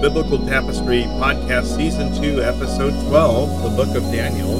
Biblical Tapestry Podcast Season 2, Episode 12, the Book of Daniel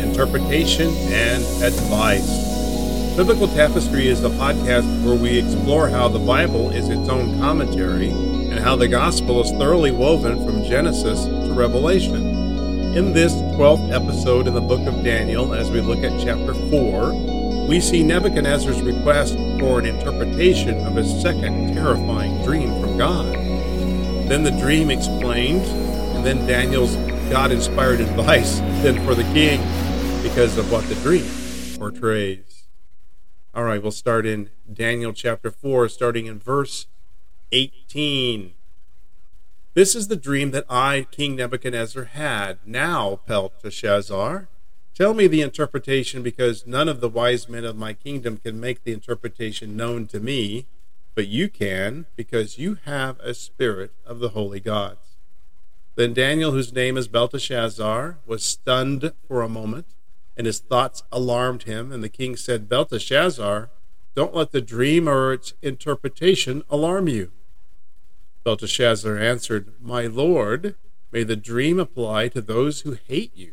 Interpretation and Advice. Biblical Tapestry is the podcast where we explore how the Bible is its own commentary and how the Gospel is thoroughly woven from Genesis to Revelation. In this 12th episode in the book of Daniel, as we look at chapter 4, we see Nebuchadnezzar's request for an interpretation of his second terrifying dream from God. Then the dream explained, and then Daniel's God inspired advice then for the king because of what the dream portrays. All right, we'll start in Daniel chapter 4, starting in verse 18. This is the dream that I, King Nebuchadnezzar, had. Now, Belteshazzar, tell me the interpretation, because none of the wise men of my kingdom can make the interpretation known to me but you can because you have a spirit of the holy gods. Then Daniel, whose name is Belteshazzar, was stunned for a moment, and his thoughts alarmed him. And the king said, Belteshazzar, don't let the dream or its interpretation alarm you. Belteshazzar answered, My lord, may the dream apply to those who hate you,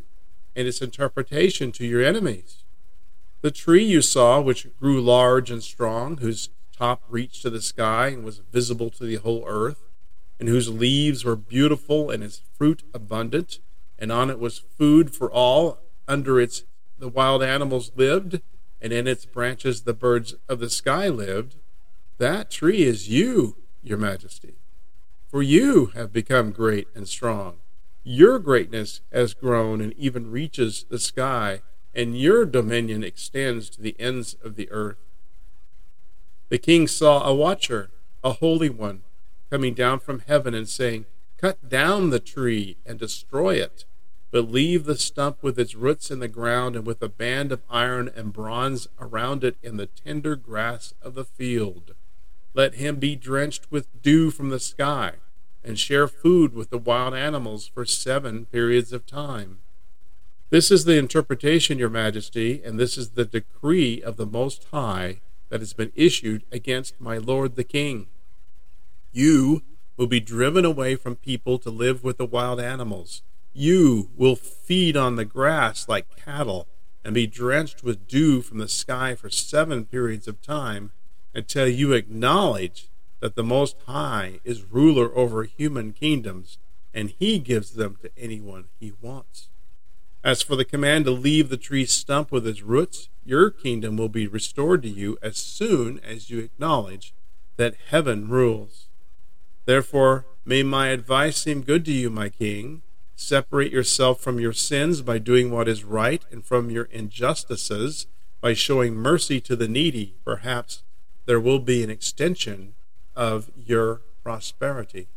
and its interpretation to your enemies. The tree you saw, which grew large and strong, whose top reached to the sky and was visible to the whole earth, and whose leaves were beautiful and its fruit abundant, and on it was food for all. Under its the wild animals lived, and in its branches the birds of the sky lived. That tree is you, your majesty. For you have become great and strong. Your greatness has grown and even reaches the sky, and your dominion extends to the ends of the earth. The king saw a watcher, a holy one, coming down from heaven and saying, Cut down the tree and destroy it, but leave the stump with its roots in the ground and with a band of iron and bronze around it in the tender grass of the field. Let him be drenched with dew from the sky and share food with the wild animals for seven periods of time. This is the interpretation, Your Majesty, and this is the decree of the Most High that has been issued against my lord the king. You will be driven away from people to live with the wild animals. You will feed on the grass like cattle and be drenched with dew from the sky for seven periods of time until you acknowledge that the Most High is ruler over human kingdoms and he gives them to anyone he wants. As for the command to leave the tree stump with its roots, your kingdom will be restored to you as soon as you acknowledge that heaven rules. Therefore, may my advice seem good to you, my king. Separate yourself from your sins by doing what is right, and from your injustices by showing mercy to the needy. Perhaps there will be an extension of your prosperity.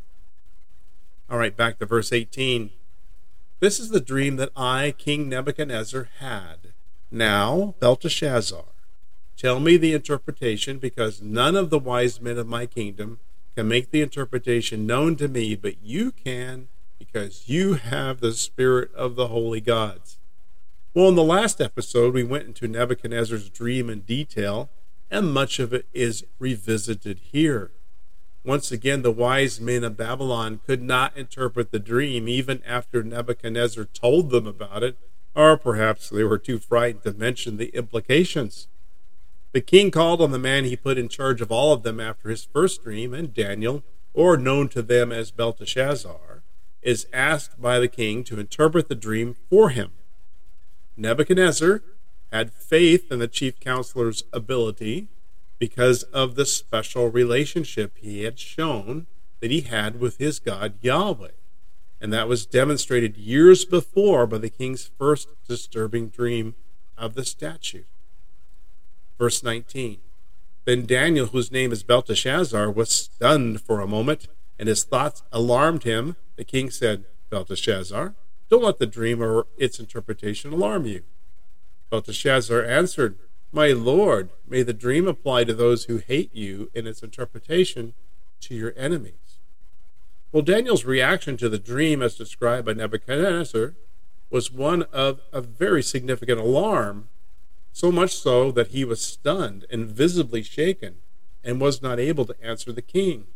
All right, back to verse 18. This is the dream that I, King Nebuchadnezzar, had. Now, Belteshazzar, tell me the interpretation, because none of the wise men of my kingdom can make the interpretation known to me, but you can, because you have the spirit of the holy gods. Well, in the last episode, we went into Nebuchadnezzar's dream in detail, and much of it is revisited here. Once again, the wise men of Babylon could not interpret the dream even after Nebuchadnezzar told them about it, or perhaps they were too frightened to mention the implications. The king called on the man he put in charge of all of them after his first dream, and Daniel, or known to them as Belteshazzar, is asked by the king to interpret the dream for him. Nebuchadnezzar had faith in the chief counselor's ability because of the special relationship he had shown that he had with his God Yahweh. And that was demonstrated years before by the king's first disturbing dream of the statue. Verse 19 Then Daniel, whose name is Belteshazzar, was stunned for a moment, and his thoughts alarmed him. The king said, Belteshazzar, don't let the dream or its interpretation alarm you. Belteshazzar answered, my Lord, may the dream apply to those who hate you in its interpretation to your enemies. Well, Daniel's reaction to the dream as described by Nebuchadnezzar was one of a very significant alarm, so much so that he was stunned and visibly shaken and was not able to answer the king.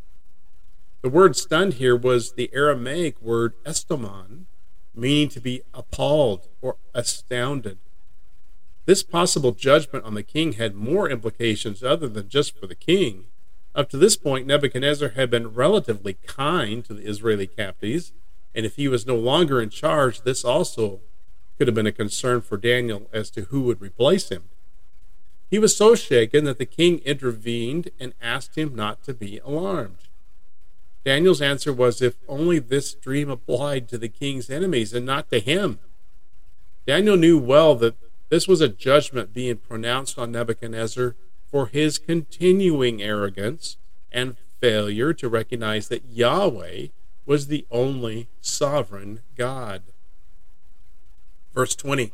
The word stunned here was the Aramaic word estomon, meaning to be appalled or astounded. This possible judgment on the king had more implications other than just for the king. Up to this point, Nebuchadnezzar had been relatively kind to the Israeli captives, and if he was no longer in charge, this also could have been a concern for Daniel as to who would replace him. He was so shaken that the king intervened and asked him not to be alarmed. Daniel's answer was if only this dream applied to the king's enemies and not to him. Daniel knew well that this was a judgment being pronounced on Nebuchadnezzar for his continuing arrogance and failure to recognize that Yahweh was the only sovereign God. Verse 20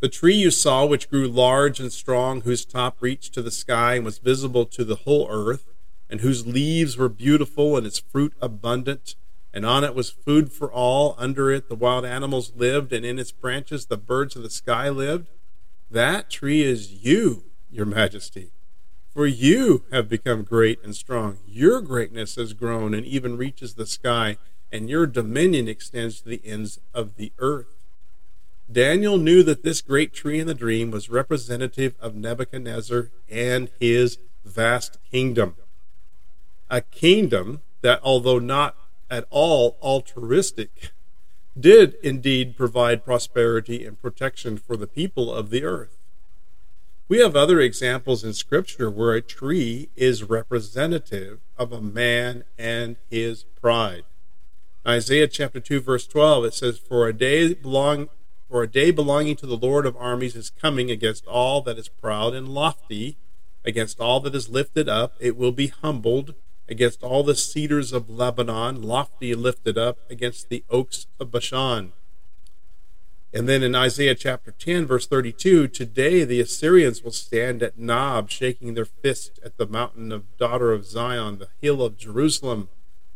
The tree you saw, which grew large and strong, whose top reached to the sky and was visible to the whole earth, and whose leaves were beautiful and its fruit abundant, and on it was food for all. Under it the wild animals lived, and in its branches the birds of the sky lived. That tree is you, your majesty. For you have become great and strong. Your greatness has grown and even reaches the sky, and your dominion extends to the ends of the earth. Daniel knew that this great tree in the dream was representative of Nebuchadnezzar and his vast kingdom. A kingdom that, although not at all altruistic, did indeed provide prosperity and protection for the people of the earth. We have other examples in Scripture where a tree is representative of a man and his pride. Isaiah chapter 2 verse 12 it says for a day belong for a day belonging to the Lord of armies is coming against all that is proud and lofty against all that is lifted up it will be humbled against all the cedars of Lebanon, lofty lifted up, against the oaks of Bashan. And then in Isaiah chapter 10, verse 32, today the Assyrians will stand at Nob, shaking their fist at the mountain of daughter of Zion, the hill of Jerusalem.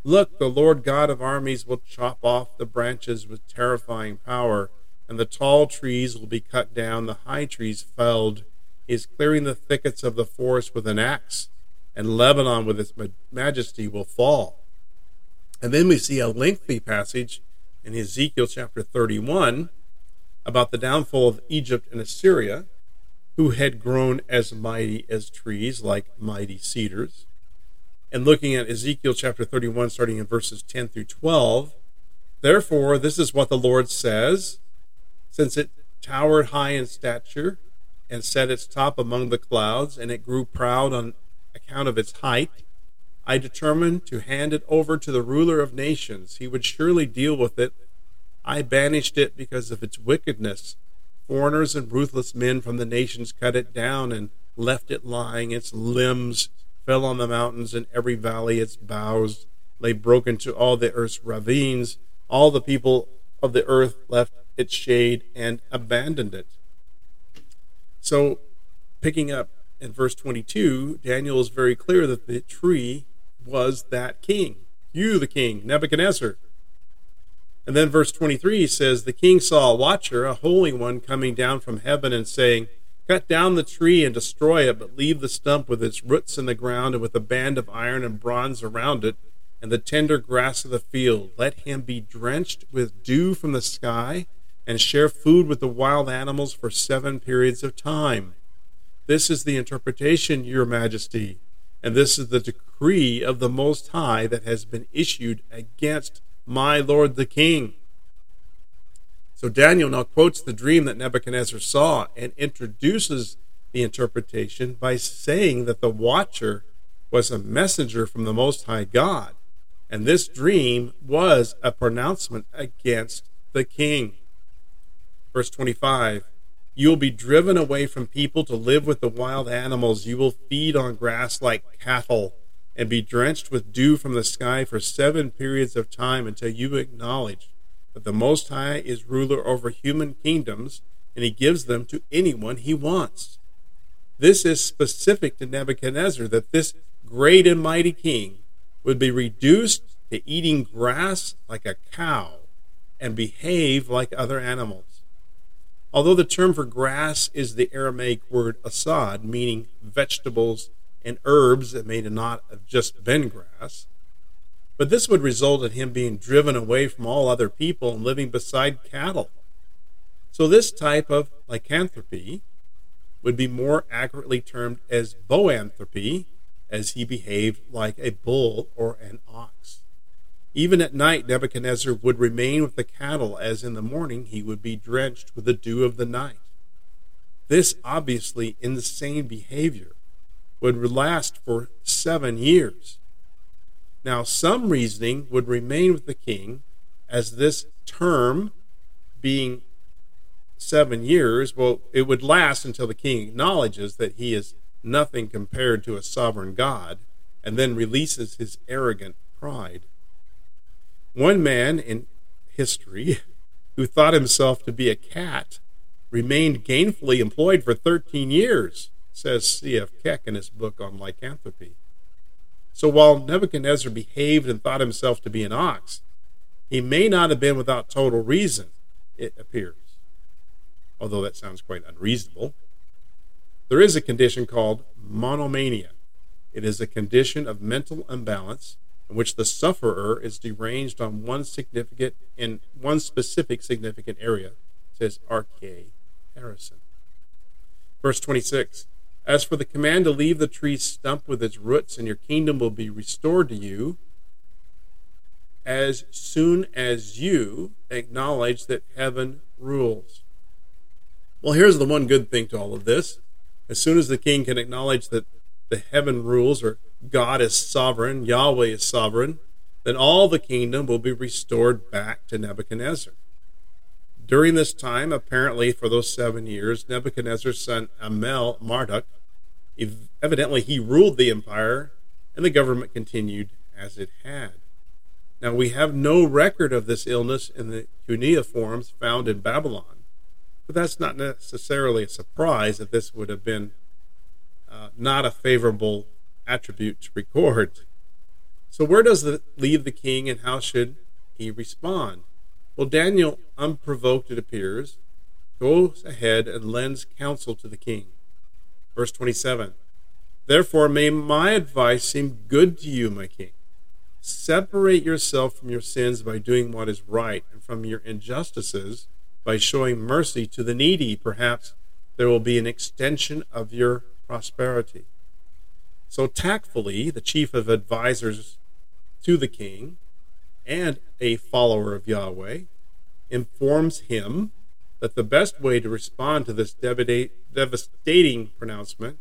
Look, the Lord God of armies will chop off the branches with terrifying power, and the tall trees will be cut down, the high trees felled. He is clearing the thickets of the forest with an axe and Lebanon with its majesty will fall. And then we see a lengthy passage in Ezekiel chapter 31 about the downfall of Egypt and Assyria, who had grown as mighty as trees, like mighty cedars. And looking at Ezekiel chapter 31, starting in verses 10 through 12, therefore, this is what the Lord says since it towered high in stature and set its top among the clouds, and it grew proud on account of its height, I determined to hand it over to the ruler of nations. He would surely deal with it. I banished it because of its wickedness. Foreigners and ruthless men from the nations cut it down and left it lying. Its limbs fell on the mountains and every valley. Its boughs lay broken to all the earth's ravines. All the people of the earth left its shade and abandoned it. So, picking up in verse 22, Daniel is very clear that the tree was that king. You, the king, Nebuchadnezzar. And then verse 23 says, The king saw a watcher, a holy one, coming down from heaven and saying, Cut down the tree and destroy it, but leave the stump with its roots in the ground and with a band of iron and bronze around it, and the tender grass of the field. Let him be drenched with dew from the sky and share food with the wild animals for seven periods of time. This is the interpretation, Your Majesty, and this is the decree of the Most High that has been issued against my Lord the King. So Daniel now quotes the dream that Nebuchadnezzar saw and introduces the interpretation by saying that the watcher was a messenger from the Most High God, and this dream was a pronouncement against the king. Verse 25 you will be driven away from people to live with the wild animals. You will feed on grass like cattle and be drenched with dew from the sky for seven periods of time until you acknowledge that the Most High is ruler over human kingdoms and he gives them to anyone he wants. This is specific to Nebuchadnezzar that this great and mighty king would be reduced to eating grass like a cow and behave like other animals. Although the term for grass is the Aramaic word asad, meaning vegetables and herbs that may not have just been grass, But this would result in him being driven away from all other people and living beside cattle. So, this type of lycanthropy would be more accurately termed as boanthropy, as he behaved like a bull or an ox. Even at night, Nebuchadnezzar would remain with the cattle, as in the morning he would be drenched with the dew of the night. This obviously insane behavior would last for seven years. Now, some reasoning would remain with the king as this term being seven years, well, it would last until the king acknowledges that he is nothing compared to a sovereign God and then releases his arrogant pride. One man in history who thought himself to be a cat remained gainfully employed for 13 years, says C.F. Keck in his book on lycanthropy. So while Nebuchadnezzar behaved and thought himself to be an ox, he may not have been without total reason, it appears. Although that sounds quite unreasonable. There is a condition called monomania. It is a condition of mental imbalance in which the sufferer is deranged on one significant in one specific significant area, says R.K. Harrison. Verse 26 As for the command to leave the tree stump with its roots, and your kingdom will be restored to you, as soon as you acknowledge that heaven rules. Well, here's the one good thing to all of this. As soon as the king can acknowledge that the heaven rules, or God is sovereign, Yahweh is sovereign, then all the kingdom will be restored back to Nebuchadnezzar. During this time, apparently for those seven years, Nebuchadnezzar's son Amel Marduk, evidently he ruled the empire, and the government continued as it had. Now, we have no record of this illness in the cuneiforms found in Babylon, but that's not necessarily a surprise that this would have been uh, not a favorable attribute to record. So, where does it leave the king, and how should he respond? Well, Daniel, unprovoked it appears, goes ahead and lends counsel to the king. Verse 27 Therefore, may my advice seem good to you, my king. Separate yourself from your sins by doing what is right, and from your injustices by showing mercy to the needy. Perhaps there will be an extension of your prosperity. So, tactfully, the chief of advisors to the king and a follower of Yahweh, informs him that the best way to respond to this devastating pronouncement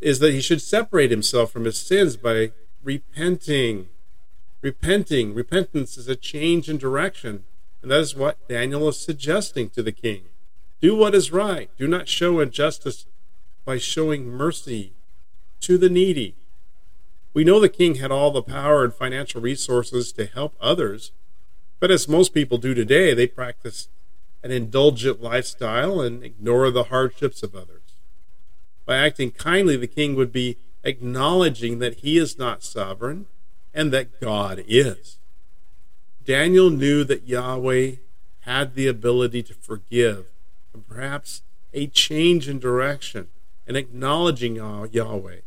is that he should separate himself from his sins by repenting. Repenting. Repentance is a change in direction. And that is what Daniel is suggesting to the king. Do what is right. Do not show injustice by showing mercy to the needy. We know the king had all the power and financial resources to help others, but as most people do today, they practice an indulgent lifestyle and ignore the hardships of others. By acting kindly, the king would be acknowledging that he is not sovereign and that God is. Daniel knew that Yahweh had the ability to forgive and perhaps a change in direction and acknowledging Yahweh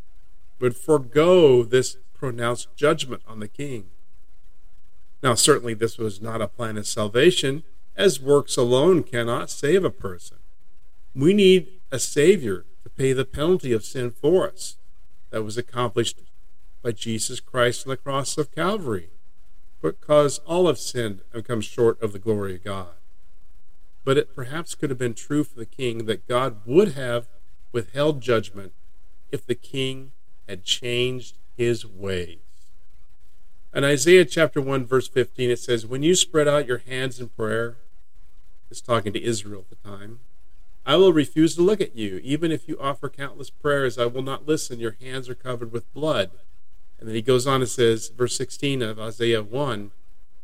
would forego this pronounced judgment on the king. Now, certainly, this was not a plan of salvation, as works alone cannot save a person. We need a Savior to pay the penalty of sin for us. That was accomplished by Jesus Christ on the cross of Calvary, because all have sinned and come short of the glory of God. But it perhaps could have been true for the king that God would have withheld judgment if the king had changed his ways. In Isaiah chapter 1, verse 15, it says, When you spread out your hands in prayer, it's talking to Israel at the time, I will refuse to look at you. Even if you offer countless prayers, I will not listen. Your hands are covered with blood. And then he goes on and says, verse 16 of Isaiah 1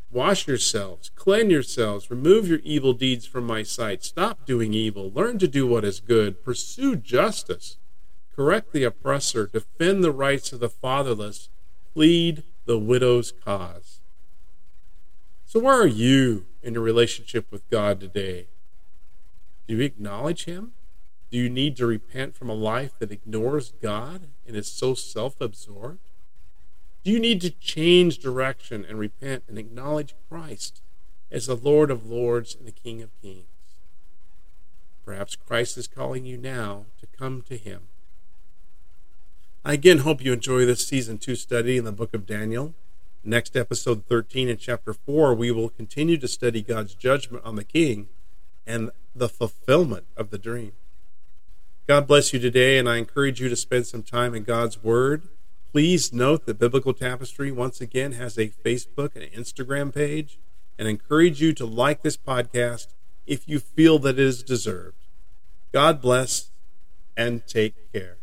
Wash yourselves, cleanse yourselves, remove your evil deeds from my sight. Stop doing evil, learn to do what is good, pursue justice correct the oppressor, defend the rights of the fatherless, plead the widow's cause. So, where are you in your relationship with God today? Do you acknowledge Him? Do you need to repent from a life that ignores God and is so self absorbed? Do you need to change direction and repent and acknowledge Christ as the Lord of Lords and the King of Kings? Perhaps Christ is calling you now to come to Him. I again hope you enjoy this season two study in the book of Daniel. Next episode 13 in chapter 4, we will continue to study God's judgment on the king and the fulfillment of the dream. God bless you today, and I encourage you to spend some time in God's Word. Please note that Biblical Tapestry once again has a Facebook and Instagram page, and encourage you to like this podcast if you feel that it is deserved. God bless and take care.